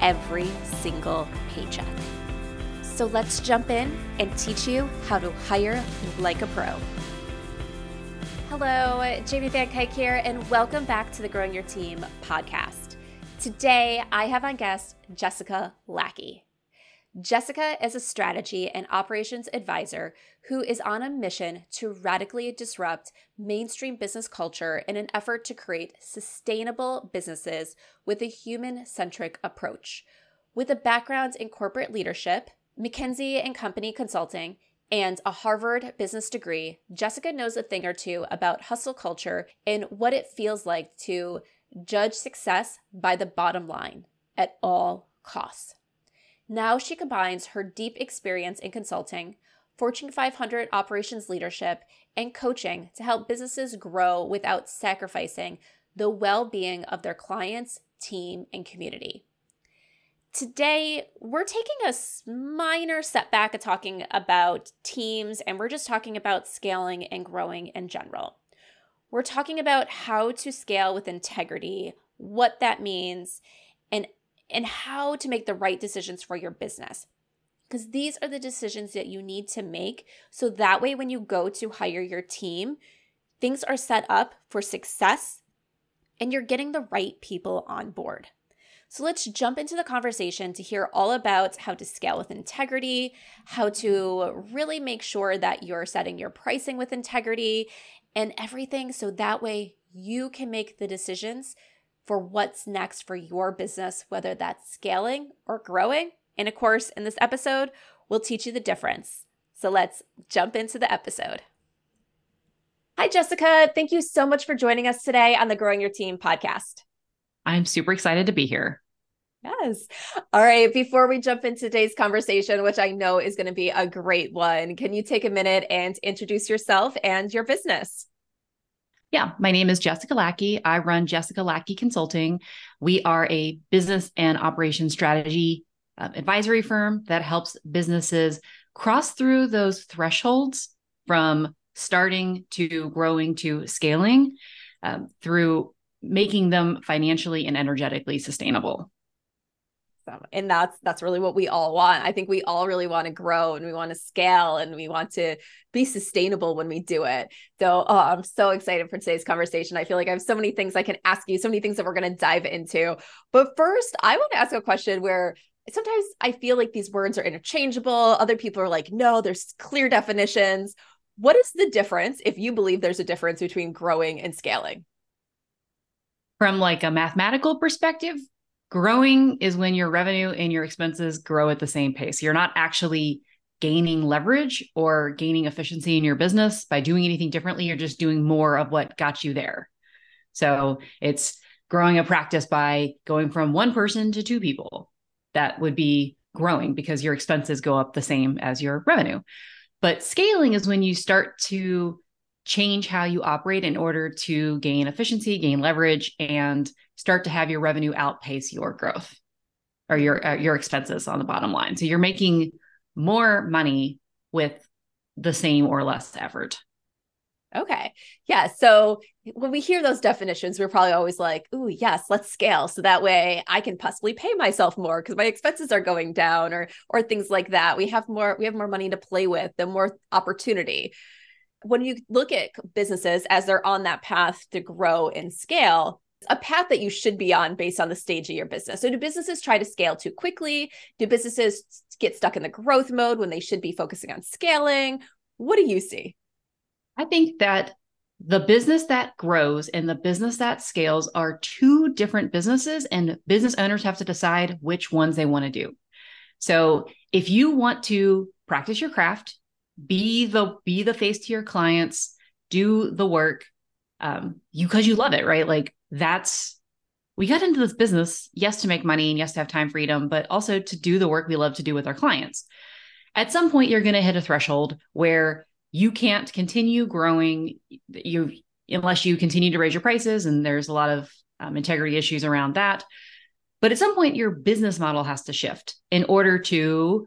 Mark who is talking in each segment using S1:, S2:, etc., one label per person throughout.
S1: every single paycheck. So let's jump in and teach you how to hire like a pro. Hello, Jamie Van Cuyk here, and welcome back to the Growing Your Team podcast. Today, I have on guest Jessica Lackey. Jessica is a strategy and operations advisor who is on a mission to radically disrupt mainstream business culture in an effort to create sustainable businesses with a human centric approach. With a background in corporate leadership, McKinsey and Company consulting, and a Harvard business degree, Jessica knows a thing or two about hustle culture and what it feels like to judge success by the bottom line at all costs. Now she combines her deep experience in consulting, Fortune 500 operations leadership, and coaching to help businesses grow without sacrificing the well being of their clients, team, and community. Today, we're taking a minor setback of talking about teams, and we're just talking about scaling and growing in general. We're talking about how to scale with integrity, what that means, and and how to make the right decisions for your business. Because these are the decisions that you need to make. So that way, when you go to hire your team, things are set up for success and you're getting the right people on board. So let's jump into the conversation to hear all about how to scale with integrity, how to really make sure that you're setting your pricing with integrity and everything. So that way you can make the decisions for what's next for your business, whether that's scaling or growing. And of course, in this episode, we'll teach you the difference. So let's jump into the episode. Hi, Jessica. Thank you so much for joining us today on the Growing Your Team podcast.
S2: I'm super excited to be here.
S1: Yes. All right. Before we jump into today's conversation, which I know is going to be a great one, can you take a minute and introduce yourself and your business?
S2: Yeah, my name is Jessica Lackey. I run Jessica Lackey Consulting. We are a business and operation strategy uh, advisory firm that helps businesses cross through those thresholds from starting to growing to scaling um, through making them financially and energetically sustainable
S1: and that's that's really what we all want. I think we all really want to grow and we want to scale and we want to be sustainable when we do it. So oh, i'm so excited for today's conversation. I feel like i have so many things i can ask you so many things that we're going to dive into. But first i want to ask a question where sometimes i feel like these words are interchangeable. Other people are like no there's clear definitions. What is the difference if you believe there's a difference between growing and scaling?
S2: From like a mathematical perspective Growing is when your revenue and your expenses grow at the same pace. You're not actually gaining leverage or gaining efficiency in your business by doing anything differently. You're just doing more of what got you there. So it's growing a practice by going from one person to two people. That would be growing because your expenses go up the same as your revenue. But scaling is when you start to change how you operate in order to gain efficiency, gain leverage, and start to have your revenue outpace your growth or your uh, your expenses on the bottom line. So you're making more money with the same or less effort.
S1: Okay. Yeah. So when we hear those definitions, we're probably always like, "Ooh, yes, let's scale." So that way I can possibly pay myself more because my expenses are going down or or things like that. We have more we have more money to play with, the more opportunity. When you look at businesses as they're on that path to grow and scale, a path that you should be on based on the stage of your business. So do businesses try to scale too quickly? Do businesses get stuck in the growth mode when they should be focusing on scaling? What do you see?
S2: I think that the business that grows and the business that scales are two different businesses, and business owners have to decide which ones they want to do. So if you want to practice your craft, be the be the face to your clients, do the work, um, you because you love it, right? Like that's we got into this business, yes, to make money and yes, to have time freedom, but also to do the work we love to do with our clients. At some point, you're going to hit a threshold where you can't continue growing you unless you continue to raise your prices and there's a lot of um, integrity issues around that but at some point your business model has to shift in order to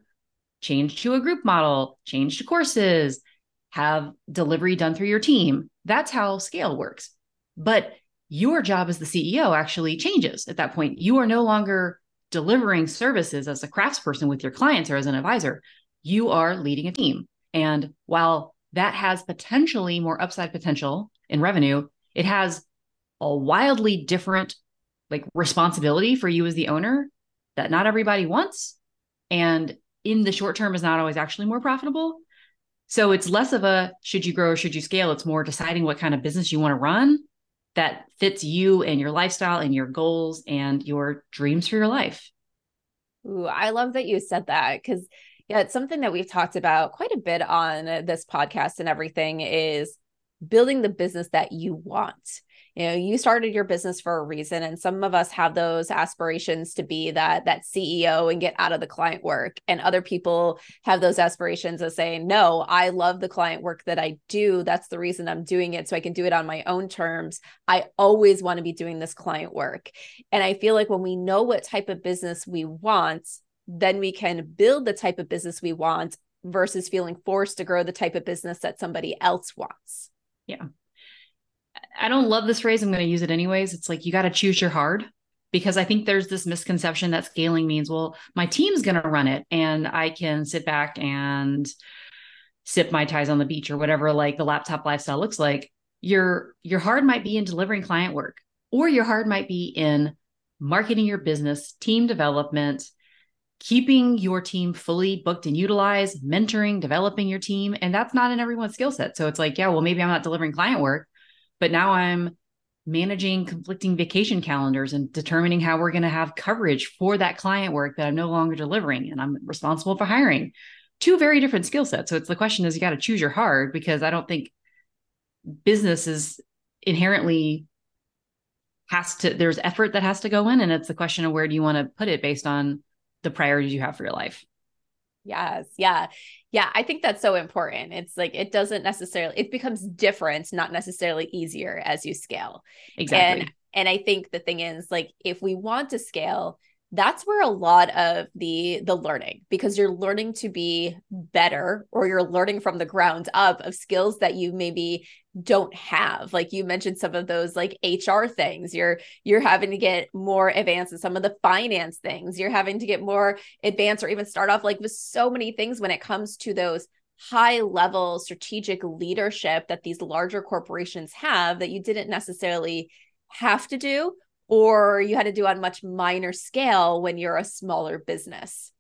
S2: change to a group model change to courses have delivery done through your team that's how scale works but your job as the ceo actually changes at that point you are no longer delivering services as a craftsperson with your clients or as an advisor you are leading a team and while that has potentially more upside potential in revenue. It has a wildly different like responsibility for you as the owner that not everybody wants and in the short term is not always actually more profitable. So it's less of a should you grow or should you scale? It's more deciding what kind of business you want to run that fits you and your lifestyle and your goals and your dreams for your life.
S1: Ooh, I love that you said that because yeah, it's something that we've talked about quite a bit on this podcast and everything is building the business that you want. You know, you started your business for a reason and some of us have those aspirations to be that that CEO and get out of the client work and other people have those aspirations of saying, "No, I love the client work that I do. That's the reason I'm doing it so I can do it on my own terms. I always want to be doing this client work." And I feel like when we know what type of business we want, then we can build the type of business we want versus feeling forced to grow the type of business that somebody else wants.
S2: Yeah. I don't love this phrase. I'm going to use it anyways. It's like you got to choose your hard because I think there's this misconception that scaling means, well, my team's going to run it and I can sit back and sip mai tais on the beach or whatever like the laptop lifestyle looks like. Your your hard might be in delivering client work or your hard might be in marketing your business, team development, keeping your team fully booked and utilized, mentoring, developing your team. And that's not in everyone's skill set. So it's like, yeah, well, maybe I'm not delivering client work, but now I'm managing conflicting vacation calendars and determining how we're going to have coverage for that client work that I'm no longer delivering. And I'm responsible for hiring two very different skill sets. So it's the question is you got to choose your hard because I don't think business is inherently has to there's effort that has to go in and it's the question of where do you want to put it based on the priorities you have for your life.
S1: Yes. Yeah. Yeah. I think that's so important. It's like it doesn't necessarily, it becomes different, not necessarily easier as you scale.
S2: Exactly.
S1: And, and I think the thing is, like, if we want to scale, that's where a lot of the the learning because you're learning to be better or you're learning from the ground up of skills that you maybe don't have. Like you mentioned some of those like hr things. You're you're having to get more advanced in some of the finance things. You're having to get more advanced or even start off like with so many things when it comes to those high level strategic leadership that these larger corporations have that you didn't necessarily have to do or you had to do on much minor scale when you're a smaller business.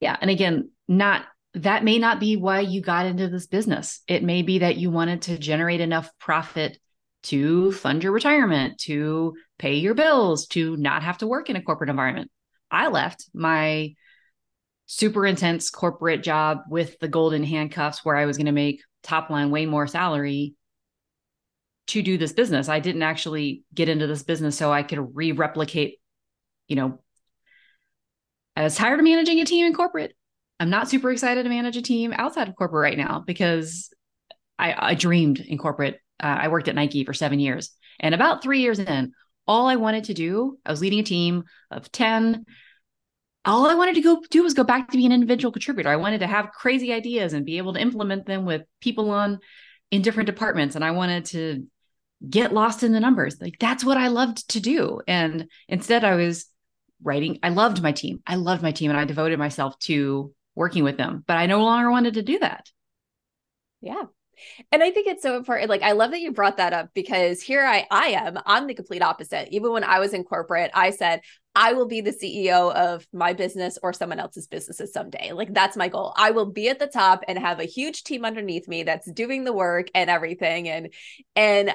S2: Yeah. And again, not that may not be why you got into this business. It may be that you wanted to generate enough profit to fund your retirement, to pay your bills, to not have to work in a corporate environment. I left my super intense corporate job with the golden handcuffs where I was going to make top line way more salary to do this business. I didn't actually get into this business so I could re replicate, you know, I was tired of managing a team in corporate. I'm not super excited to manage a team outside of corporate right now because I, I dreamed in corporate. Uh, I worked at Nike for seven years. And about three years in, all I wanted to do, I was leading a team of 10. All I wanted to go do was go back to be an individual contributor. I wanted to have crazy ideas and be able to implement them with people on in different departments and I wanted to get lost in the numbers. Like that's what I loved to do. And instead I was writing. I loved my team. I loved my team and I devoted myself to working with them, but I no longer wanted to do that.
S1: Yeah. And I think it's so important. Like, I love that you brought that up because here I, I am. I'm the complete opposite. Even when I was in corporate, I said, I will be the CEO of my business or someone else's businesses someday. Like, that's my goal. I will be at the top and have a huge team underneath me that's doing the work and everything. And, and,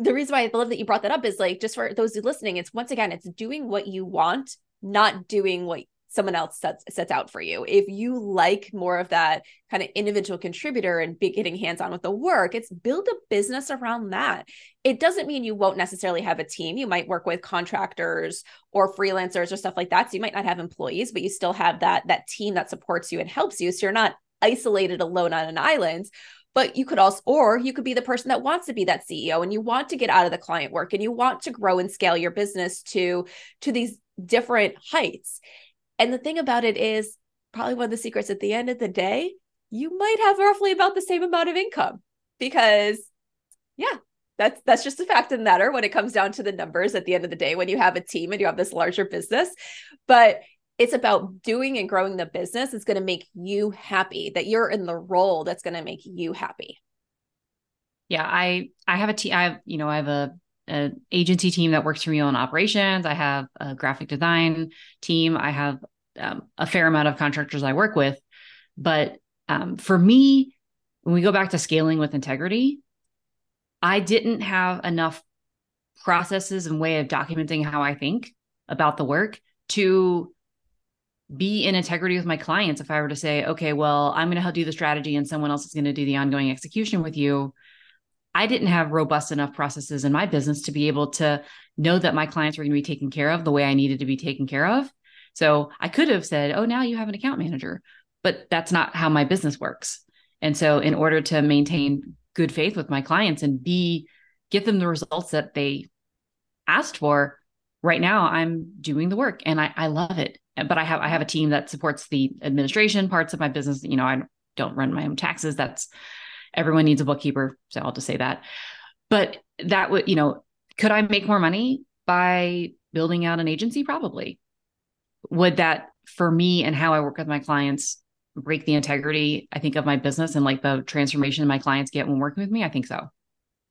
S1: the reason why I love that you brought that up is like just for those listening, it's once again, it's doing what you want, not doing what someone else sets sets out for you. If you like more of that kind of individual contributor and be getting hands on with the work, it's build a business around that. It doesn't mean you won't necessarily have a team. You might work with contractors or freelancers or stuff like that. So you might not have employees, but you still have that that team that supports you and helps you. So you're not isolated alone on an island but you could also or you could be the person that wants to be that ceo and you want to get out of the client work and you want to grow and scale your business to to these different heights and the thing about it is, probably one of the secrets at the end of the day, you might have roughly about the same amount of income because, yeah, that's that's just a fact of the matter when it comes down to the numbers at the end of the day when you have a team and you have this larger business. But it's about doing and growing the business. It's going to make you happy that you're in the role that's going to make you happy.
S2: Yeah, I I have a team. I have you know I have a an agency team that works for me on operations. I have a graphic design team. I have um, a fair amount of contractors I work with. But um, for me, when we go back to scaling with integrity, I didn't have enough processes and way of documenting how I think about the work to be in integrity with my clients. If I were to say, okay, well, I'm going to help do the strategy and someone else is going to do the ongoing execution with you, I didn't have robust enough processes in my business to be able to know that my clients were going to be taken care of the way I needed to be taken care of. So I could have said, oh, now you have an account manager, but that's not how my business works. And so, in order to maintain good faith with my clients and be, get them the results that they asked for, right now I'm doing the work and I, I love it. But I have I have a team that supports the administration parts of my business. You know, I don't run my own taxes. That's everyone needs a bookkeeper. So I'll just say that. But that would, you know, could I make more money by building out an agency? Probably. Would that for me and how I work with my clients break the integrity, I think, of my business and like the transformation my clients get when working with me? I think so.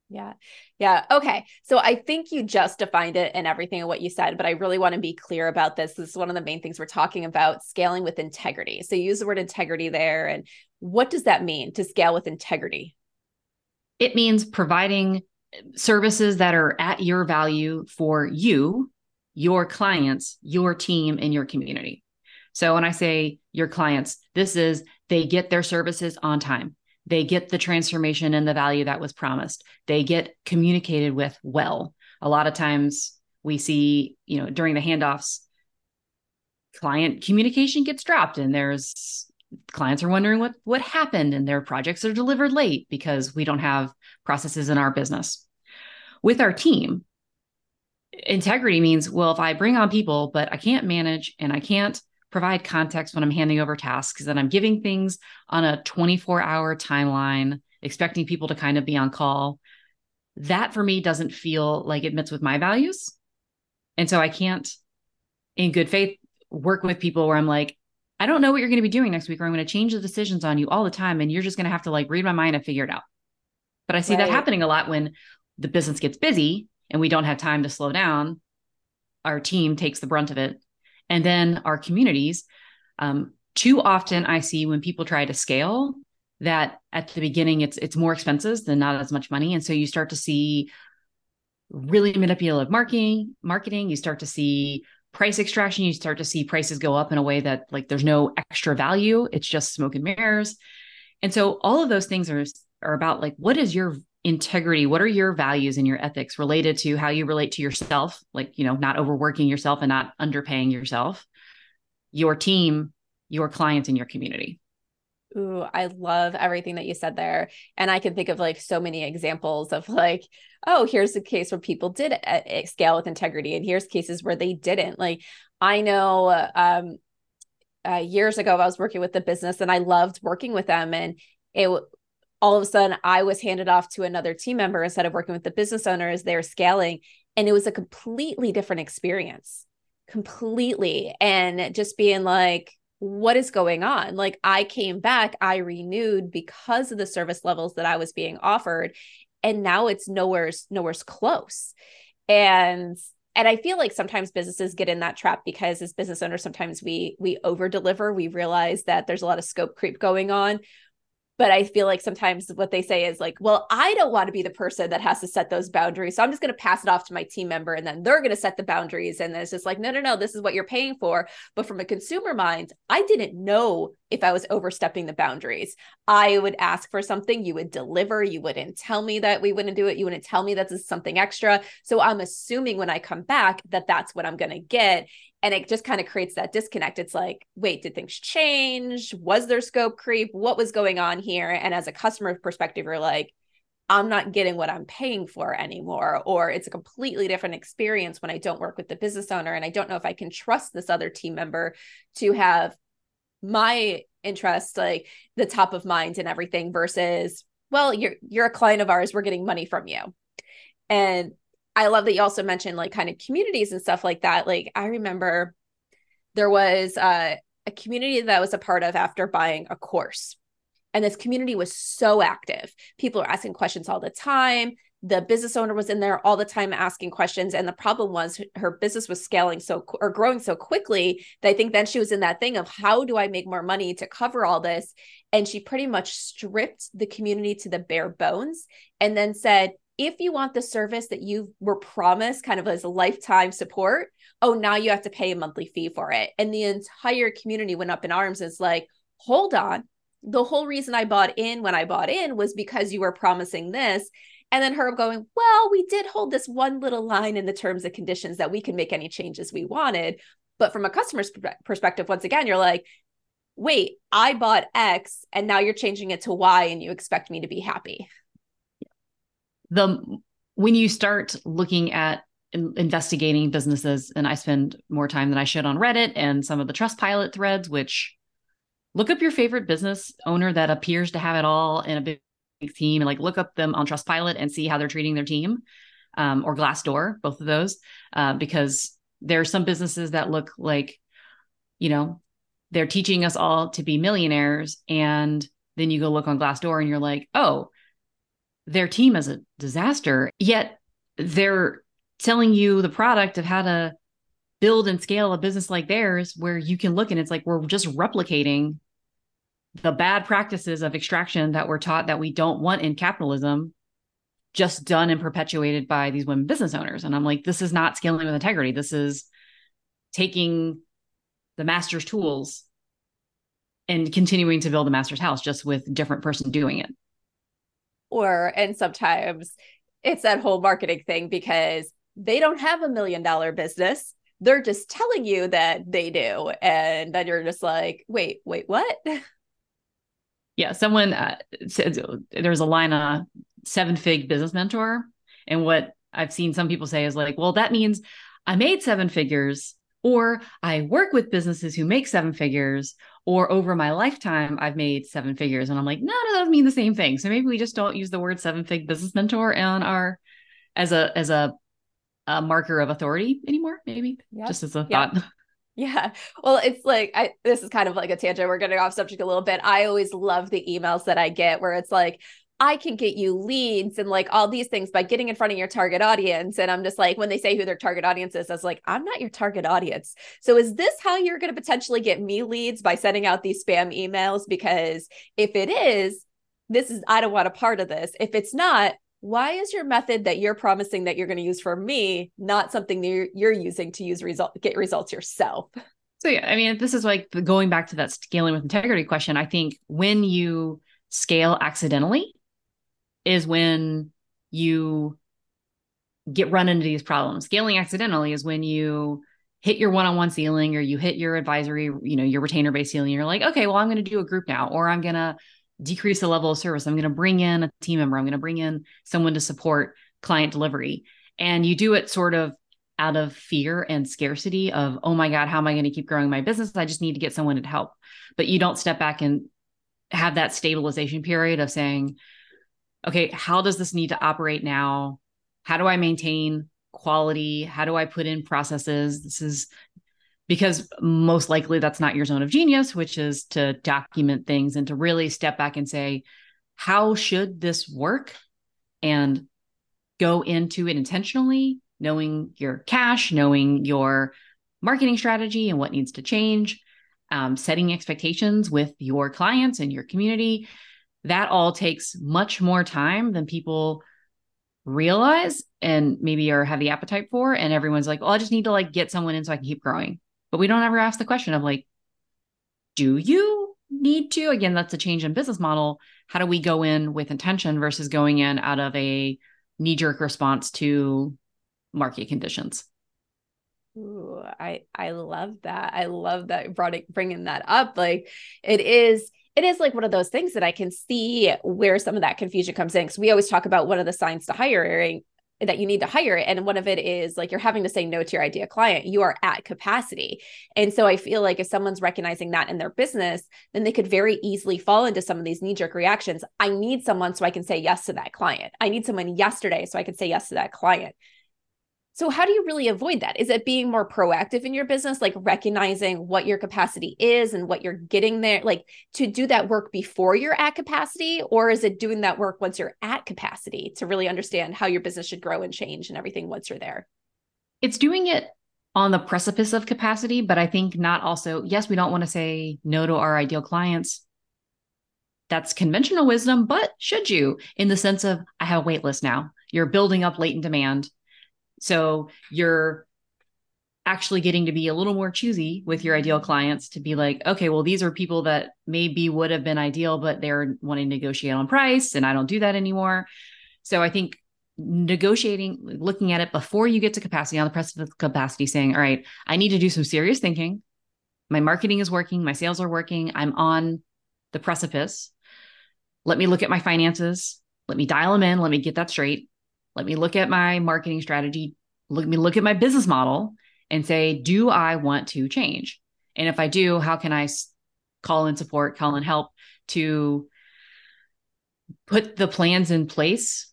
S1: Yeah. Yeah. Okay. So I think you just defined it and everything of what you said, but I really want to be clear about this. This is one of the main things we're talking about scaling with integrity. So use the word integrity there. And what does that mean to scale with integrity?
S2: It means providing services that are at your value for you, your clients, your team, and your community. So when I say your clients, this is they get their services on time they get the transformation and the value that was promised. They get communicated with well. A lot of times we see you know during the handoffs client communication gets dropped and there's clients are wondering what what happened and their projects are delivered late because we don't have processes in our business. With our team integrity means well if i bring on people but i can't manage and i can't provide context when I'm handing over tasks, that I'm giving things on a 24 hour timeline, expecting people to kind of be on call. That for me doesn't feel like it fits with my values. And so I can't, in good faith, work with people where I'm like, I don't know what you're going to be doing next week, or I'm going to change the decisions on you all the time. And you're just going to have to like read my mind and figure it out. But I see right. that happening a lot when the business gets busy and we don't have time to slow down. Our team takes the brunt of it and then our communities. Um, too often, I see when people try to scale that at the beginning it's it's more expenses than not as much money, and so you start to see really manipulative marketing. Marketing, you start to see price extraction. You start to see prices go up in a way that like there's no extra value. It's just smoke and mirrors. And so all of those things are are about like what is your integrity what are your values and your ethics related to how you relate to yourself like you know not overworking yourself and not underpaying yourself your team your clients and your community
S1: Ooh, I love everything that you said there. And I can think of like so many examples of like, oh, here's a case where people did uh, scale with integrity, and here's cases where they didn't. Like, I know um, uh, years ago, I was working with the business and I loved working with them. And it all of a sudden I was handed off to another team member instead of working with the business owner as they're scaling. And it was a completely different experience, completely. And just being like, what is going on? Like I came back, I renewed because of the service levels that I was being offered. And now it's nowhere's nowhere's close. And and I feel like sometimes businesses get in that trap because as business owners, sometimes we we over deliver. We realize that there's a lot of scope creep going on but I feel like sometimes what they say is like, well, I don't want to be the person that has to set those boundaries. So I'm just going to pass it off to my team member and then they're going to set the boundaries. And then it's just like, no, no, no, this is what you're paying for. But from a consumer mind, I didn't know if I was overstepping the boundaries. I would ask for something, you would deliver, you wouldn't tell me that we wouldn't do it, you wouldn't tell me that this is something extra. So I'm assuming when I come back that that's what I'm going to get and it just kind of creates that disconnect. It's like wait did things change? Was there scope creep? What was going on here? And as a customer perspective you're like i'm not getting what i'm paying for anymore or it's a completely different experience when i don't work with the business owner and i don't know if i can trust this other team member to have my interest like the top of mind and everything versus well you're you're a client of ours we're getting money from you. And I love that you also mentioned like kind of communities and stuff like that. Like I remember there was uh, a community that I was a part of after buying a course. And this community was so active. People were asking questions all the time. The business owner was in there all the time asking questions. And the problem was her business was scaling so or growing so quickly that I think then she was in that thing of how do I make more money to cover all this? And she pretty much stripped the community to the bare bones and then said, if you want the service that you were promised kind of as lifetime support, oh, now you have to pay a monthly fee for it. And the entire community went up in arms. It's like, hold on. The whole reason I bought in when I bought in was because you were promising this. And then her going, well, we did hold this one little line in the terms and conditions that we can make any changes we wanted. But from a customer's perspective, once again, you're like, wait, I bought X and now you're changing it to Y and you expect me to be happy
S2: the when you start looking at investigating businesses and i spend more time than i should on reddit and some of the Trustpilot threads which look up your favorite business owner that appears to have it all in a big, team and like look up them on Trustpilot and see how they're treating their team um, or glassdoor both of those uh, because there are some businesses that look like you know they're teaching us all to be millionaires and then you go look on glassdoor and you're like oh their team as a disaster, yet they're telling you the product of how to build and scale a business like theirs where you can look and it's like we're just replicating the bad practices of extraction that we're taught that we don't want in capitalism just done and perpetuated by these women business owners. And i'm like this is not scaling with integrity. This is taking the master's tools and continuing to build the master's house just with different person doing it
S1: or and sometimes it's that whole marketing thing because they don't have a million dollar business. They're just telling you that they do. And then you're just like wait wait what?
S2: Yeah someone uh, said there's a line on seven fig business mentor. And what i've seen some people say is like well that means i made seven figures or I work with businesses who make seven figures, or over my lifetime, I've made seven figures. And I'm like, none of those mean the same thing. So maybe we just don't use the word seven fig business mentor on our as a as a, a marker of authority anymore. Maybe yep. just as a yep. thought.
S1: Yeah. Well, it's like I this is kind of like a tangent. We're getting off subject a little bit. I always love the emails that I get where it's like, I can get you leads and like all these things by getting in front of your target audience. And I'm just like, when they say who their target audience is, I was like, I'm not your target audience. So is this how you're going to potentially get me leads by sending out these spam emails? Because if it is, this is, I don't want a part of this. If it's not, why is your method that you're promising that you're going to use for me not something that you're, you're using to use result get results yourself?
S2: So yeah, I mean, this is like going back to that scaling with integrity question. I think when you scale accidentally, is when you get run into these problems. Scaling accidentally is when you hit your one-on-one ceiling or you hit your advisory, you know, your retainer based ceiling. You're like, okay, well, I'm going to do a group now, or I'm going to decrease the level of service. I'm going to bring in a team member. I'm going to bring in someone to support client delivery. And you do it sort of out of fear and scarcity of, oh my God, how am I going to keep growing my business? I just need to get someone to help. But you don't step back and have that stabilization period of saying, okay, how does this need to operate now? How do I maintain quality? How do I put in processes? This is because most likely that's not your zone of genius, which is to document things and to really step back and say, how should this work? And go into it intentionally, knowing your cash, knowing your marketing strategy and what needs to change, um, setting expectations with your clients and your community. That all takes much more time than people realize and maybe are have the appetite for. And everyone's like, well, I just need to like get someone in so I can keep growing. But we don't ever ask the question of like, do you need to? Again, that's a change in business model. How do we go in with intention versus going in out of a knee jerk response to market conditions?
S1: Ooh, I I love that. I love that brought it, bringing that up. Like it is it is like one of those things that I can see where some of that confusion comes in. Because we always talk about one of the signs to hiring that you need to hire and one of it is like you're having to say no to your idea client. You are at capacity. And so i feel like if someone's recognizing that in their business then they could very easily fall into some of these knee jerk reactions. I need someone so i can say yes to that client. I need someone yesterday so i can say yes to that client so, how do you really avoid that? Is it being more proactive in your business, like recognizing what your capacity is and what you're getting there, like to do that work before you're at capacity? Or is it doing that work once you're at capacity to really understand how your business should grow and change and everything once you're there?
S2: It's doing it on the precipice of capacity, but I think not also, yes, we don't want to say no to our ideal clients. That's conventional wisdom, but should you, in the sense of, I have a wait list now. You're building up latent demand so you're actually getting to be a little more choosy with your ideal clients to be like, okay, well, these are people that maybe would have been ideal, but they're wanting to negotiate on price, and I don't do that anymore. So I think negotiating, looking at it before you get to capacity on the precipice of capacity, saying, all right, I need to do some serious thinking. My marketing is working, my sales are working, I'm on the precipice. Let me look at my finances. Let me dial them in. Let me get that straight. Let me look at my marketing strategy. Let me look at my business model and say, do I want to change? And if I do, how can I call in support, call in help to put the plans in place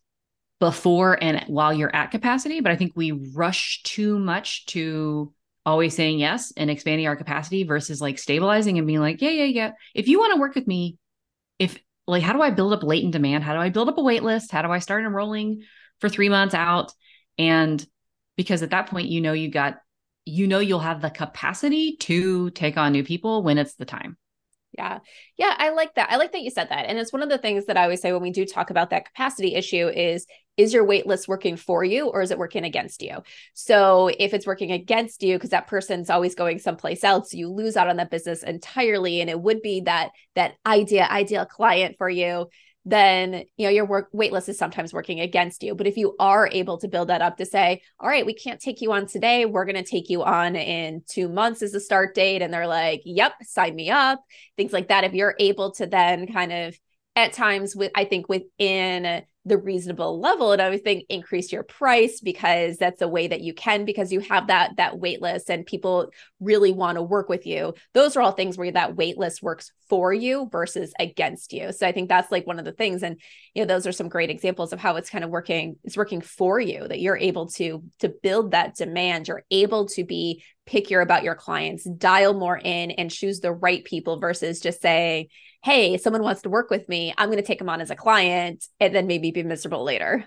S2: before and while you're at capacity? But I think we rush too much to always saying yes and expanding our capacity versus like stabilizing and being like, yeah, yeah, yeah. If you want to work with me, if like, how do I build up latent demand? How do I build up a wait list? How do I start enrolling for three months out. And because at that point, you know, you got, you know, you'll have the capacity to take on new people when it's the time.
S1: Yeah. Yeah. I like that. I like that you said that. And it's one of the things that I always say when we do talk about that capacity issue is is your wait list working for you or is it working against you? So if it's working against you because that person's always going someplace else, you lose out on that business entirely. And it would be that that idea, ideal client for you then you know your work wait list is sometimes working against you. But if you are able to build that up to say all right we can't take you on today. We're going to take you on in two months as a start date and they're like yep sign me up things like that. If you're able to then kind of at times with i think within the reasonable level and I would think increase your price because that's a way that you can because you have that that wait list and people really want to work with you. Those are all things where that wait list works for you versus against you. So I think that's like one of the things and you know those are some great examples of how it's kind of working it's working for you that you're able to to build that demand, you're able to be pickier about your clients, dial more in and choose the right people versus just saying hey, someone wants to work with me, I'm going to take them on as a client and then maybe be miserable later.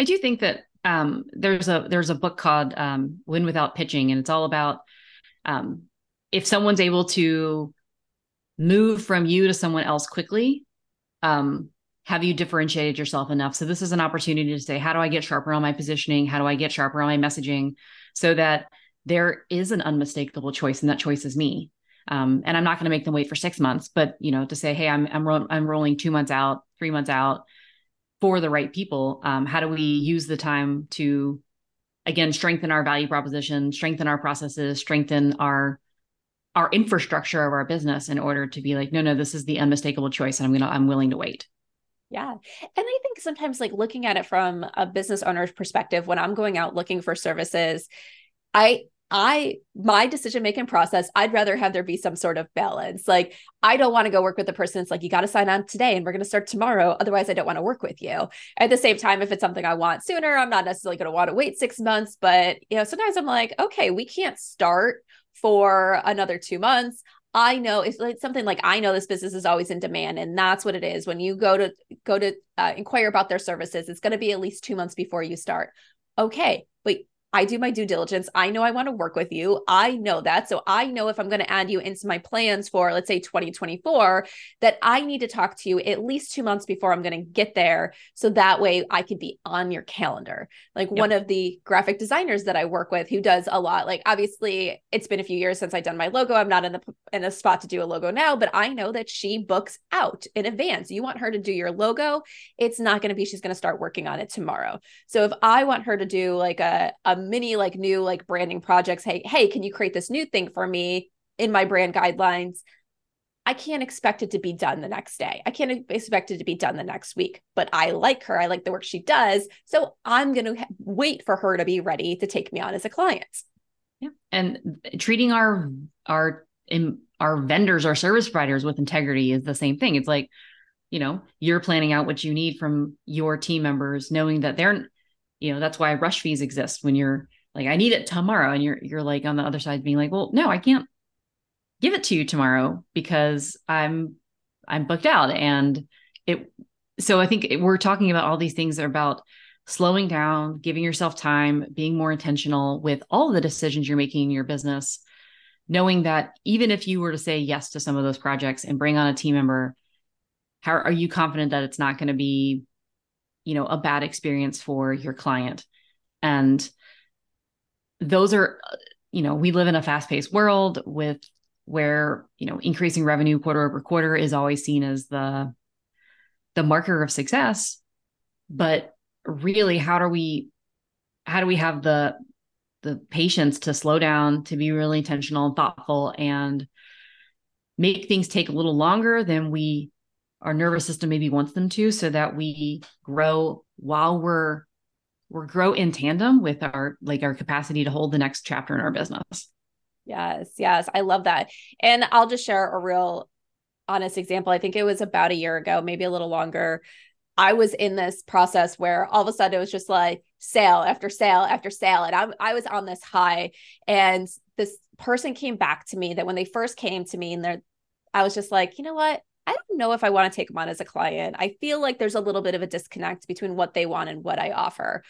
S2: I do think that um, there's a there's a book called um, Win Without Pitching, and it's all about um, if someone's able to move from you to someone else quickly, um, have you differentiated yourself enough? So this is an opportunity to say, how do I get sharper on my positioning? How do I get sharper on my messaging so that there is an unmistakable choice, and that choice is me. Um, and I'm not going to make them wait for six months, but you know, to say, hey, I'm I'm, ro- I'm rolling two months out, three months out for the right people. Um, how do we use the time to again strengthen our value proposition, strengthen our processes, strengthen our our infrastructure of our business in order to be like, no, no, this is the unmistakable choice, and I'm gonna I'm willing to wait.
S1: Yeah. And I think sometimes like looking at it from a business owner's perspective, when I'm going out looking for services, I I my decision making process, I'd rather have there be some sort of balance. Like I don't want to go work with the person it's like you got to sign on today and we're going to start tomorrow otherwise I don't want to work with you. At the same time if it's something I want sooner, I'm not necessarily going to want to wait 6 months, but you know, sometimes I'm like, okay, we can't start for another 2 months. I know it's like something like I know this business is always in demand and that's what it is. When you go to go to uh, inquire about their services, it's going to be at least 2 months before you start. Okay, but I do my due diligence. I know I want to work with you. I know that. So I know if I'm going to add you into my plans for, let's say, 2024, that I need to talk to you at least two months before I'm going to get there. So that way I could be on your calendar. Like yep. one of the graphic designers that I work with who does a lot, like obviously it's been a few years since I've done my logo. I'm not in the in a spot to do a logo now, but I know that she books out in advance. You want her to do your logo, it's not going to be she's going to start working on it tomorrow. So if I want her to do like a, a mini like new like branding projects hey hey can you create this new thing for me in my brand guidelines I can't expect it to be done the next day. I can't expect it to be done the next week, but I like her. I like the work she does. So I'm going to wait for her to be ready to take me on as a client.
S2: Yeah. And treating our, our, our vendors, our service providers with integrity is the same thing. It's like, you know, you're planning out what you need from your team members, knowing that they're you know that's why rush fees exist when you're like i need it tomorrow. And you're you're like on the other side being like well no i can't give it to you tomorrow because i'm i'm booked out. And it so i think we're talking about all these things are about slowing down giving yourself time being more intentional with all the decisions you're making in your business knowing that even if you were to say yes to some of those projects and bring on a team member how are you confident that it's not going to be you know a bad experience for your client. And those are you know we live in a fast-paced world with where you know increasing revenue quarter over quarter is always seen as the the marker of success. But really how do we how do we have the the patience to slow down to be really intentional and thoughtful and make things take a little longer than we our nervous system maybe wants them to so that we grow while we're we're grow in tandem with our like our capacity to hold the next chapter in our business.
S1: Yes yes i love that. And i'll just share a real honest example. I think it was about a year ago maybe a little longer. I was in this process where all of a sudden it was just like sale after sale after sale and i, I was on this high and this person came back to me that when they first came to me and they're i was just like you know what I don't know if I want to take them on as a client. I feel like there's a little bit of a disconnect between what they want and what I offer.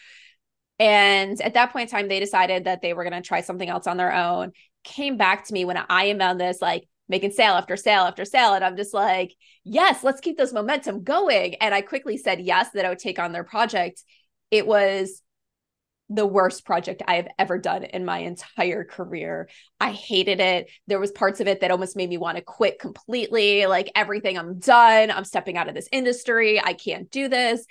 S1: And at that point in time, they decided that they were going to try something else on their own. Came back to me when I am on this, like making sale after sale after sale. And I'm just like, yes, let's keep this momentum going. And I quickly said yes, that I would take on their project. It was the worst project I have ever done in my entire career. I hated it. There was parts of it that almost made me want to quit completely. Like everything I'm done. I'm stepping out of this industry. I can't do this.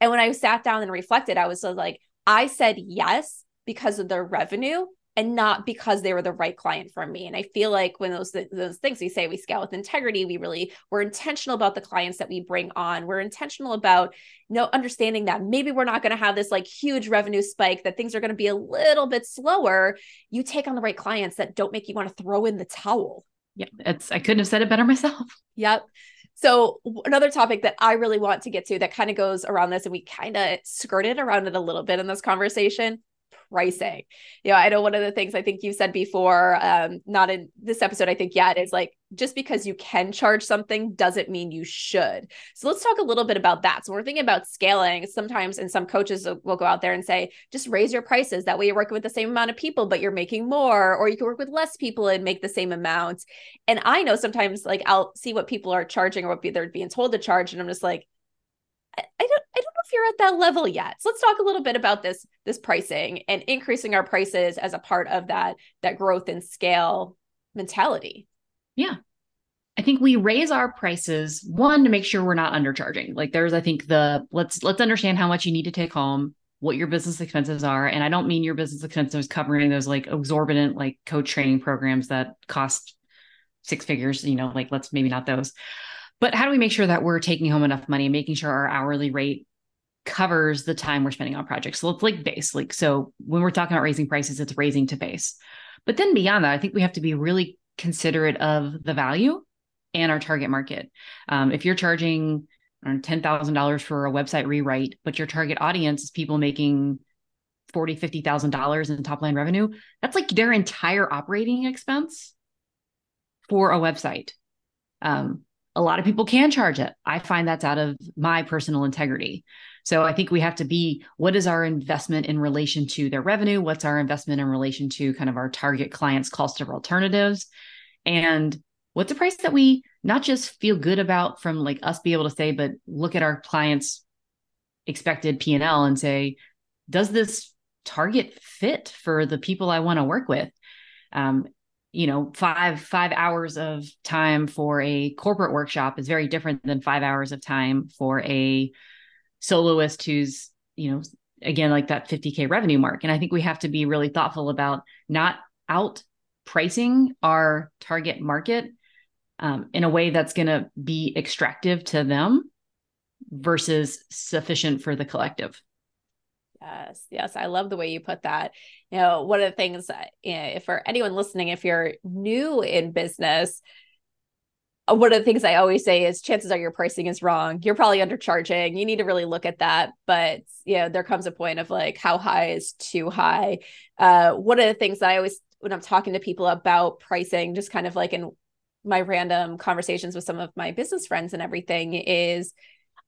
S1: And when I sat down and reflected, I was like, I said yes because of their revenue and not because they were the right client for me. And I feel like when those those things we say we scale with integrity, we really we're intentional about the clients that we bring on. We're intentional about you know understanding that maybe we're not going to have this like huge revenue spike, that things are going to be a little bit slower. You take on the right clients that don't make you want to throw in the towel.
S2: Yeah, it's I couldn't have said it better myself.
S1: Yep. So another topic that I really want to get to that kind of goes around this, and we kind of skirted around it a little bit in this conversation, pricing. You know, I know one of the things I think you said before, um, not in this episode, I think yet, is like just because you can charge something doesn't mean you should. So let's talk a little bit about that. So we're thinking about scaling. Sometimes, and some coaches will go out there and say, just raise your prices. That way you're working with the same amount of people, but you're making more, or you can work with less people and make the same amount. And I know sometimes like I'll see what people are charging or what they're being told to charge. And I'm just like, I, don't I don't know if you're at that level yet. So let's talk a little bit about this this pricing and increasing our prices as a part of that that growth and scale mentality.
S2: Yeah. I think we raise our prices one to make sure we're not undercharging. Like there's I think the let's let's understand how much you need to take home, what your business expenses are, and I don't mean your business expenses covering those like exorbitant like coach training programs that cost six figures, you know, like let's maybe not those. But how do we make sure that we're taking home enough money, and making sure our hourly rate covers the time we're spending on projects? So let's like base. Like so when we're talking about raising prices, it's raising to base. But then beyond that, I think we have to be really considerate of the value and our target market. Um, if you're charging $10,000 for a website rewrite, but your target audience is people making forty, fifty thousand dollars in top line revenue, that's like their entire operating expense for a website. Um, a lot of people can charge it. I find that's out of my personal integrity. So I think we have to be what is our investment in relation to their revenue? What's our investment in relation to kind of our target clients' cost of alternatives? And what's a price that we not just feel good about from like us be able to say, but look at our clients' expected P&L and say, does this target fit for the people I want to work with? Um, you know, five five hours of time for a corporate workshop is very different than five hours of time for a soloist who's, you know, again, like that 50K revenue mark. And I think we have to be really thoughtful about not out pricing our target market um, in a way that's going to be extractive to them versus sufficient for the collective.
S1: Yes, yes, I love the way you put that. You know, one of the things, you know, for anyone listening, if you're new in business, uh, one of the things I always say is chances are your pricing is wrong. You're probably undercharging. You need to really look at that. But you know, there comes a point of like how high is too high. Uh, one of the things that I always when I'm talking to people about pricing, just kind of like in my random conversations with some of my business friends and everything is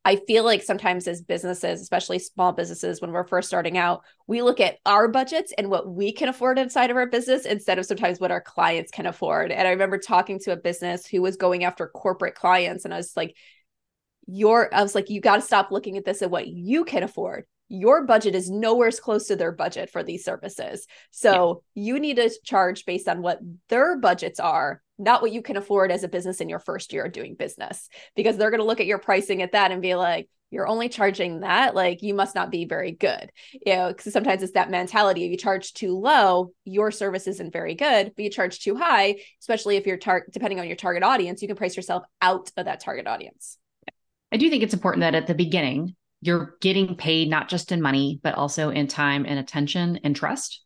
S1: I feel like sometimes as businesses, especially small businesses, when we're first starting out, we look at our budgets and what we can afford inside of our business instead of sometimes what our clients can afford. And I remember talking to a business who was going after corporate clients, and I was like, "Your," I was like, "You got to stop looking at this at what you can afford your budget is nowhere as close to their budget for these services. So yeah. you need to charge based on what their budgets are, not what you can afford as a business in your first year of doing business, because they're going to look at your pricing at that and be like, you're only charging that like you must not be very good you know because sometimes it's that mentality if you charge too low your service isn't very good but you charge too high especially if you're tar- depending on your target audience you can price yourself out of that target audience
S2: i do think it's important that at the beginning you're getting paid not just in money, but also in time and attention and trust.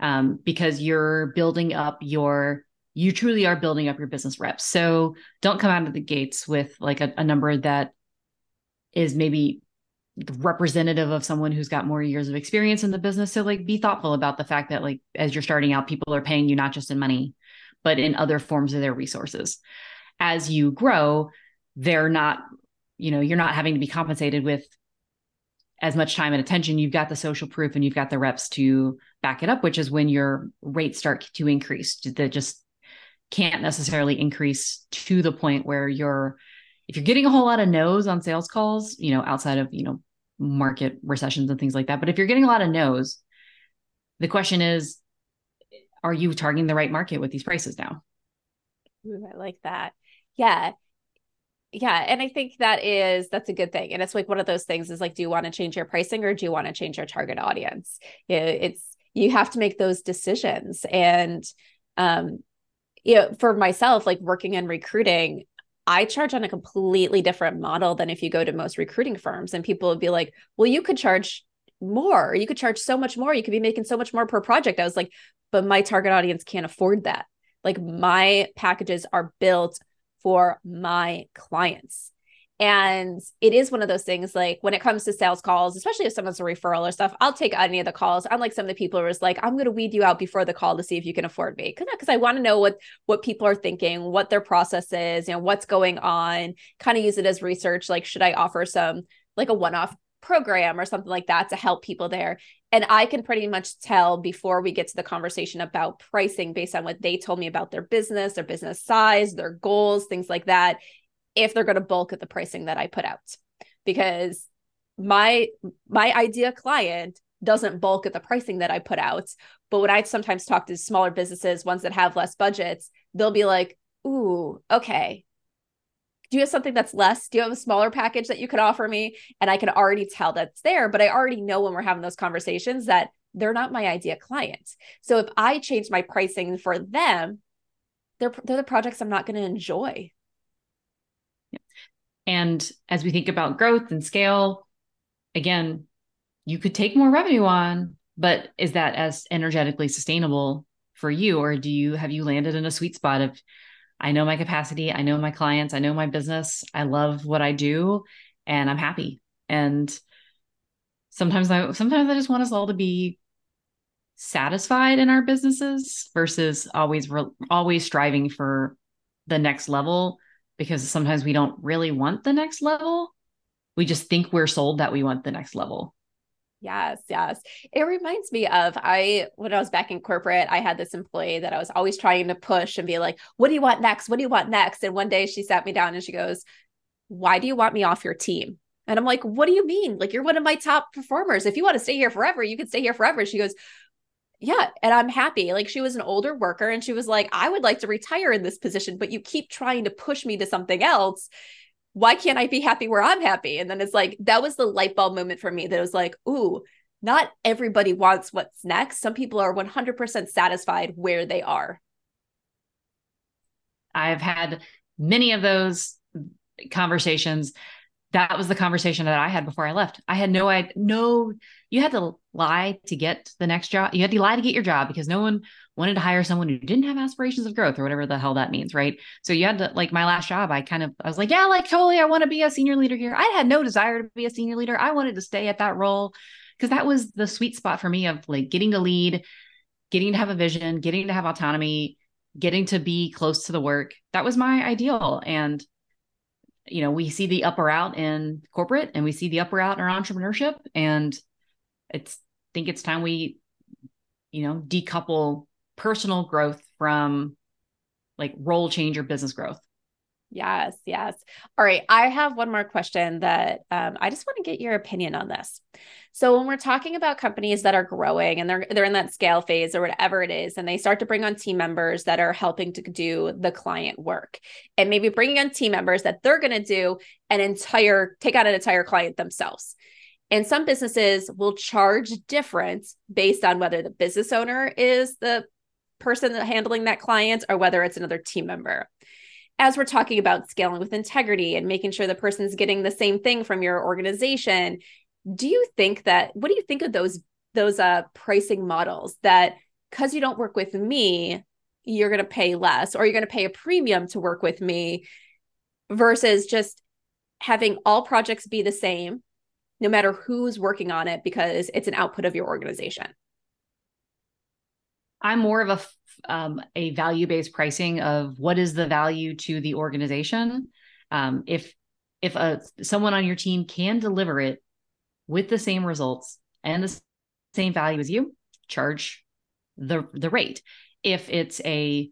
S2: Um, because you're building up your, you truly are building up your business reps. So don't come out of the gates with like a, a number that is maybe representative of someone who's got more years of experience in the business. So like be thoughtful about the fact that like as you're starting out, people are paying you not just in money, but in other forms of their resources. As you grow, they're not you know you're not having to be compensated with as much time and attention you've got the social proof and you've got the reps to back it up which is when your rates start to increase that just can't necessarily increase to the point where you're if you're getting a whole lot of no's on sales calls you know outside of you know market recessions and things like that but if you're getting a lot of no's the question is are you targeting the right market with these prices now?
S1: Ooh, i like that. Yeah. Yeah and i think that is that's a good thing and it's like one of those things is like do you want to change your pricing or do you want to change your target audience? It's you have to make those decisions and um you know for myself like working in recruiting I charge on a completely different model than if you go to most recruiting firms and people would be like, well, you could charge more. You could charge so much more. You could be making so much more per project. I was like, but my target audience can't afford that. Like my packages are built for my clients. And it is one of those things like when it comes to sales calls, especially if someone's a referral or stuff, I'll take any of the calls. Unlike some of the people who was like, I'm going to weed you out before the call to see if you can afford me. Because I want to know what what people are thinking, what their process is, you know, what's going on, kind of use it as research. Like, should I offer some like a one-off program or something like that to help people there. And I can pretty much tell before we get to the conversation about pricing based on what they told me about their business, their business size, their goals, things like that, if they're going to bulk at the pricing that I put out. Because my my idea client doesn't bulk at the pricing that I put out. But when I sometimes talk to smaller businesses, ones that have less budgets, they'll be like, ooh, okay, do you have something that's less? Do you have a smaller package that you could offer me? And I can already tell that's there, but I already know when we're having those conversations that they're not my idea client. So if I change my pricing for them, they're they're the projects I'm not going to enjoy.
S2: And as we think about growth and scale, again, you could take more revenue on, but is that as energetically sustainable for you or do you have you landed in a sweet spot of I know my capacity, I know my clients, I know my business, I love what I do and I'm happy. And sometimes I sometimes I just want us all to be satisfied in our businesses versus always always striving for the next level because sometimes we don't really want the next level. We just think we're sold that we want the next level.
S1: Yes, yes. It reminds me of I when I was back in corporate, I had this employee that I was always trying to push and be like, "What do you want next? What do you want next?" And one day she sat me down and she goes, "Why do you want me off your team?" And I'm like, "What do you mean? Like you're one of my top performers. If you want to stay here forever, you can stay here forever." She goes, "Yeah, and I'm happy." Like she was an older worker and she was like, "I would like to retire in this position, but you keep trying to push me to something else." why can't I be happy where I'm happy? And then it's like, that was the light bulb moment for me that was like, ooh, not everybody wants what's next. Some people are 100% satisfied where they are.
S2: I've had many of those conversations that was the conversation that I had before I left. I had no I no you had to lie to get the next job. You had to lie to get your job because no one wanted to hire someone who didn't have aspirations of growth or whatever the hell that means, right? So you had to like my last job, I kind of I was like, yeah, like totally I want to be a senior leader here. I had no desire to be a senior leader. I wanted to stay at that role because that was the sweet spot for me of like getting to lead, getting to have a vision, getting to have autonomy, getting to be close to the work. That was my ideal and you know, we see the upper out in corporate and we see the upper out in our entrepreneurship. And it's I think it's time we, you know, decouple personal growth from like role change or business growth.
S1: Yes, yes. All right. I have one more question that um, I just want to get your opinion on this. So when we're talking about companies that are growing and they're they're in that scale phase or whatever it is, and they start to bring on team members that are helping to do the client work, and maybe bringing on team members that they're going to do an entire take on an entire client themselves. And some businesses will charge different based on whether the business owner is the person handling that client or whether it's another team member as we're talking about scaling with integrity and making sure the person's getting the same thing from your organization do you think that what do you think of those those uh pricing models that because you don't work with me you're going to pay less or you're going to pay a premium to work with me versus just having all projects be the same no matter who's working on it because it's an output of your organization?
S2: I'm more of a um, a value based pricing of what is the value to the organization. Um, if if a someone on your team can deliver it with the same results and the same value as you, charge the the rate. If it's a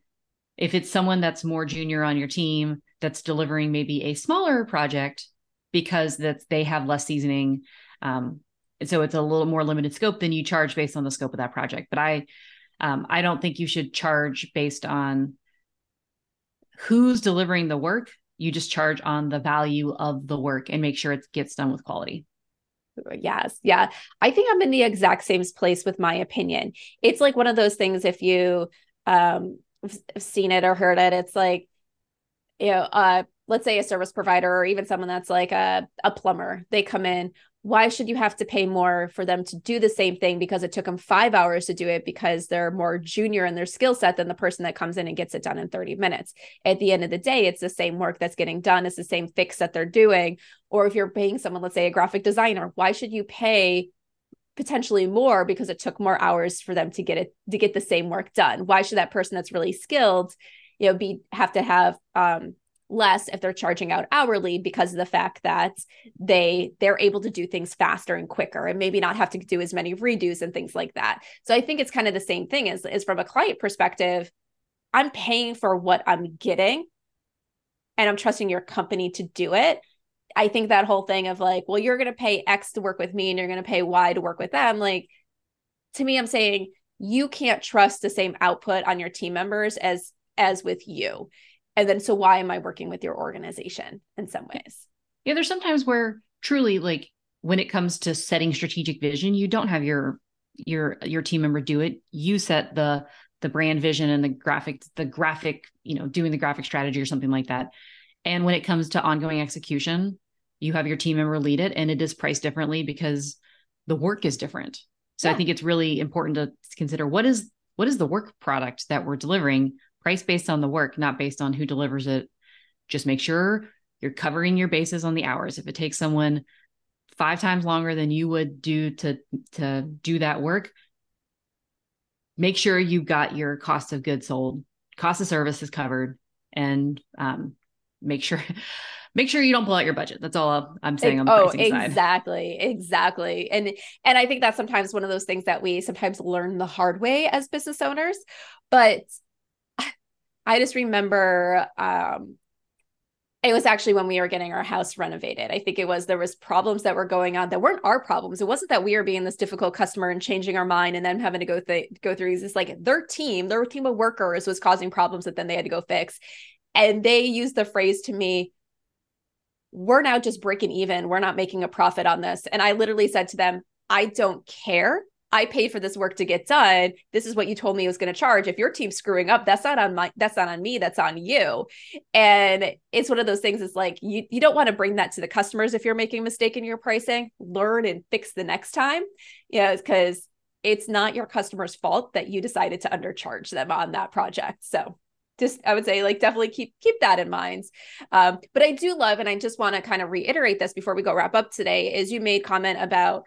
S2: if it's someone that's more junior on your team that's delivering maybe a smaller project because that they have less seasoning um, so it's a little more limited scope then you charge based on the scope of that project but i um, I don't think you should charge based on who's delivering the work. You just charge on the value of the work and make sure it gets done with quality.
S1: Yes. Yeah. I think I'm in the exact same place with my opinion. It's like one of those things if you um seen it or heard it, it's like, you know, uh, let's say a service provider or even someone that's like a, a plumber, they come in, why should you have to pay more for them to do the same thing? Because it took them five hours to do it because they're more junior in their skill set than the person that comes in and gets it done in 30 minutes. At the end of the day it's the same work that's getting done. It's the same fix that they're doing. Or if you're paying someone let's say a graphic designer why should you pay potentially more because it took more hours for them to get it to get the same work done? Why should that person that's really skilled you know be have to have um less if they're charging out hourly because of the fact that they they're able to do things faster and quicker and maybe not have to do as many redos and things like that. So i think it's kind of the same thing as, as from a client perspective i'm paying for what i'm getting and i'm trusting your company to do it. I think that whole thing of like well you're going to pay x to work with me and you're going to pay y to work with them. Like to me i'm saying you can't trust the same output on your team members as as with you and then so why am i working with your organization in some ways?
S2: Yeah there's sometimes where truly like when it comes to setting strategic vision you don't have your your your team member do it. You set the the brand vision and the graphic the graphic you know doing the graphic strategy or something like that. And when it comes to ongoing execution you have your team member lead it and it is priced differently because the work is different. So yeah. i think it's really important to consider what is what is the work product that we're delivering price based on the work not based on who delivers it just make sure you're covering your bases on the hours if it takes someone five times longer than you would do to to do that work make sure you've got your cost of goods sold cost of service is covered and um, make sure make sure you don't pull out your budget. That's all I'm saying on the
S1: oh,
S2: pricing
S1: side. exactly, exactly. And and I think that's sometimes one of those things that we sometimes learn the hard way as business owners. But I just remember um, it was actually when we were getting our house renovated. I think it was there was problems that were going on that weren't our problems. It wasn't that we were being this difficult customer and changing our mind and then having to go th- go through. These. It's like their team, their team of workers was causing problems that then they had to go fix. And they used the phrase to me, we're now just breaking even. We're not making a profit on this. And I literally said to them, I don't care. I paid for this work to get done. This is what you told me I was going to charge. If your team's screwing up, that's not on my that's not on me, that's on you. And it's one of those things it's like you you don't want to bring that to the customers if you're making a mistake in your pricing. Learn and fix the next time. Yeah, because it's not your customer's fault that you decided to undercharge them on that project. So just i would say like definitely keep keep that in mind um, but i do love and i just want to kind of reiterate this before we go wrap up today is you made comment about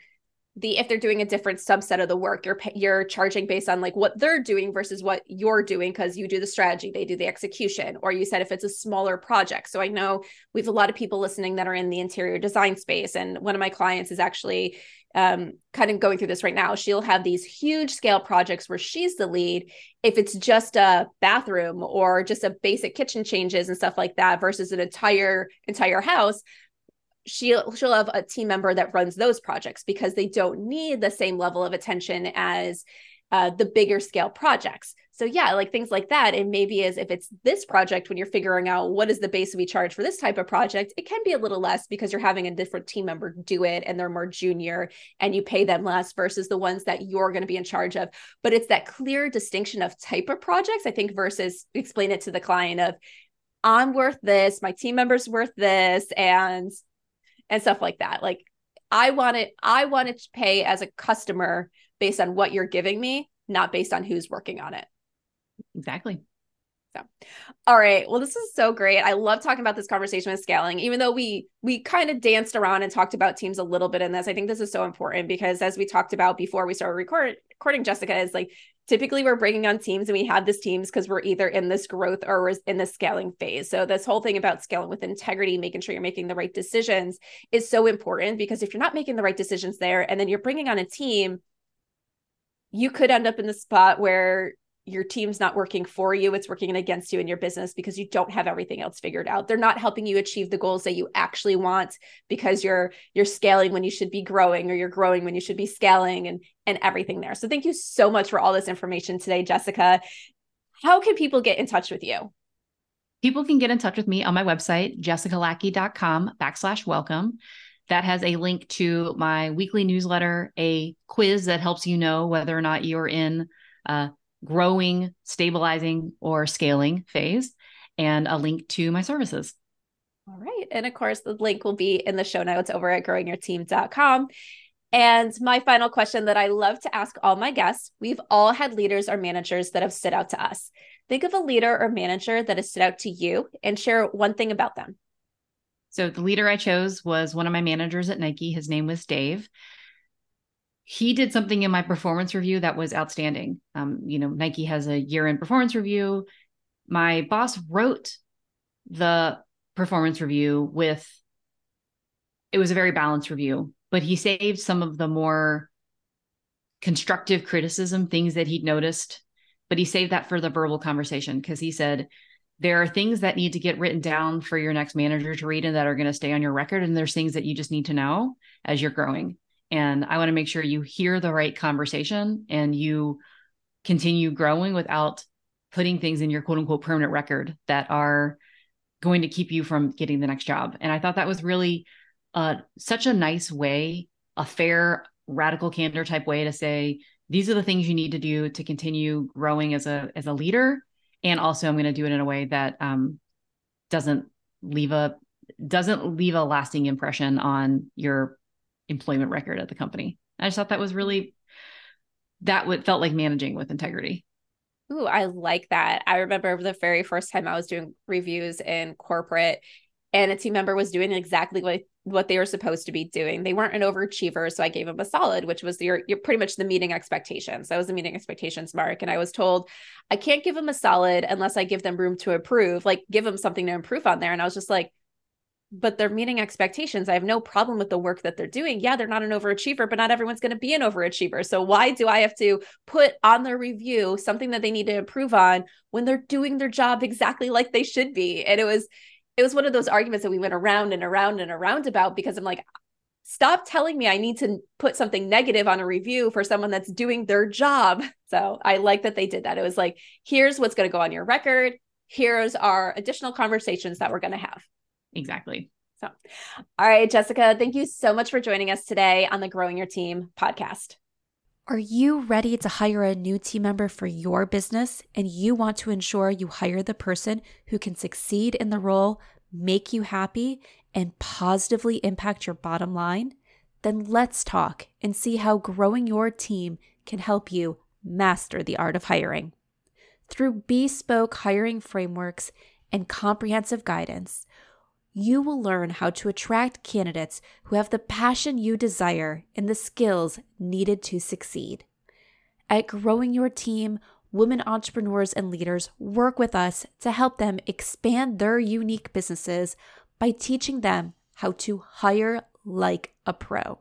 S1: the if they're doing a different subset of the work you're you're charging based on like what they're doing versus what you're doing because you do the strategy they do the execution or you said if it's a smaller project so i know we have a lot of people listening that are in the interior design space and one of my clients is actually um, kind of going through this right now. She'll have these huge scale projects where she's the lead. If it's just a bathroom or just a basic kitchen changes and stuff like that versus an entire entire house, she'll she'll have a team member that runs those projects because they don't need the same level of attention as uh, the bigger scale projects. So yeah, like things like that. And maybe as if it's this project, when you're figuring out what is the base we charge for this type of project, it can be a little less because you're having a different team member do it and they're more junior and you pay them less versus the ones that you're going to be in charge of. But it's that clear distinction of type of projects, I think, versus explain it to the client of I'm worth this, my team member's worth this, and and stuff like that. Like I want it, I want to pay as a customer based on what you're giving me, not based on who's working on it.
S2: Exactly.
S1: So, all right. Well, this is so great. I love talking about this conversation with scaling. Even though we we kind of danced around and talked about teams a little bit in this, I think this is so important because as we talked about before we started record, recording, Jessica is like typically we're bringing on teams and we have this teams because we're either in this growth or in the scaling phase. So this whole thing about scaling with integrity, making sure you're making the right decisions, is so important because if you're not making the right decisions there, and then you're bringing on a team you could end up in the spot where your team's not working for you it's working against you in your business because you don't have everything else figured out. They're not helping you achieve the goals that you actually want because you're you're scaling when you should be growing or you're growing when you should be scaling and and everything there. So thank you so much for all this information today jessica. How can people get in touch with you?
S2: People can get in touch with me on my website jessicalackey.com backslash welcome. That has a link to my weekly newsletter, a quiz that helps you know whether or not you're in a growing, stabilizing, or scaling phase, and a link to my services.
S1: All right. And of course, the link will be in the show notes over at growingyourteam.com. And my final question that I love to ask all my guests we've all had leaders or managers that have stood out to us. Think of a leader or manager that has stood out to you and share one thing about them.
S2: So the leader I chose was one of my managers at Nike. His name was Dave. He did something in my performance review that was outstanding. Um, you know, Nike has a year end performance review. My boss wrote the performance review with, it was a very balanced review, but he saved some of the more constructive criticism, things that he'd noticed, but he saved that for the verbal conversation because he said, there are things that need to get written down for your next manager to read and that are going to stay on your record and there's things that you just need to know as you're growing and i want to make sure you hear the right conversation and you continue growing without putting things in your quote unquote permanent record that are going to keep you from getting the next job. And i thought that was really uh, such a nice way a fair radical candor type way to say these are the things you need to do to continue growing as a as a leader. And also i'm going to do it in a way that um, doesn't leave a doesn't leave a lasting impression on your employment record at the company i just thought that was really that what felt like managing with integrity
S1: Ooh, I like that. I remember the very first time I was doing reviews in corporate and a team member was doing exactly what what they were supposed to be doing. They weren't an overachiever, so I gave them a solid, which was your your pretty much the meeting expectations. That was the meeting expectations mark, and I was told I can't give them a solid unless I give them room to improve, like give them something to improve on there. And I was just like, but they're meeting expectations. I have no problem with the work that they're doing. Yeah, they're not an overachiever, but not everyone's going to be an overachiever. So why do I have to put on their review something that they need to improve on when they're doing their job exactly like they should be? And it was it was one of those arguments that we went around and around and around about because I'm like stop telling me I need to put something negative on a review for someone that's doing their job. So I like that they did that. It was like here's what's going to go on your record. Here's our additional conversations that we're going to have.
S2: Exactly.
S1: So, all right, Jessica, thank you so much for joining us today on the Growing Your Team podcast. Are you ready to hire a new team member for your business and you want to ensure you hire the person who can succeed in the role, make you happy, and positively impact your bottom line? Then let's talk and see how growing your team can help you master the art of hiring. Through bespoke hiring frameworks and comprehensive guidance, you will learn how to attract candidates who have the passion you desire and the skills needed to succeed. At Growing Your Team, women entrepreneurs and leaders work with us to help them expand their unique businesses by teaching them how to hire like a pro.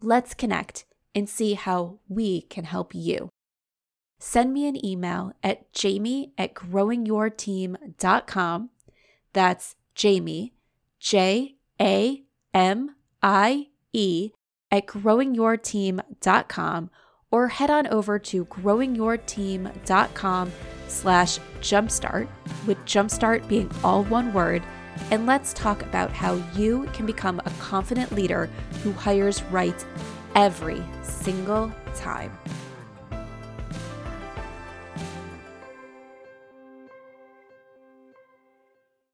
S1: Let's connect and see how we can help you. Send me an email at jamie at growingyourteam.com. That's Jamie, J A M I E, at growingyourteam.com or head on over to growingyourteam.com slash jumpstart, with jumpstart being all one word, and let's talk about how you can become a confident leader who hires right every single time.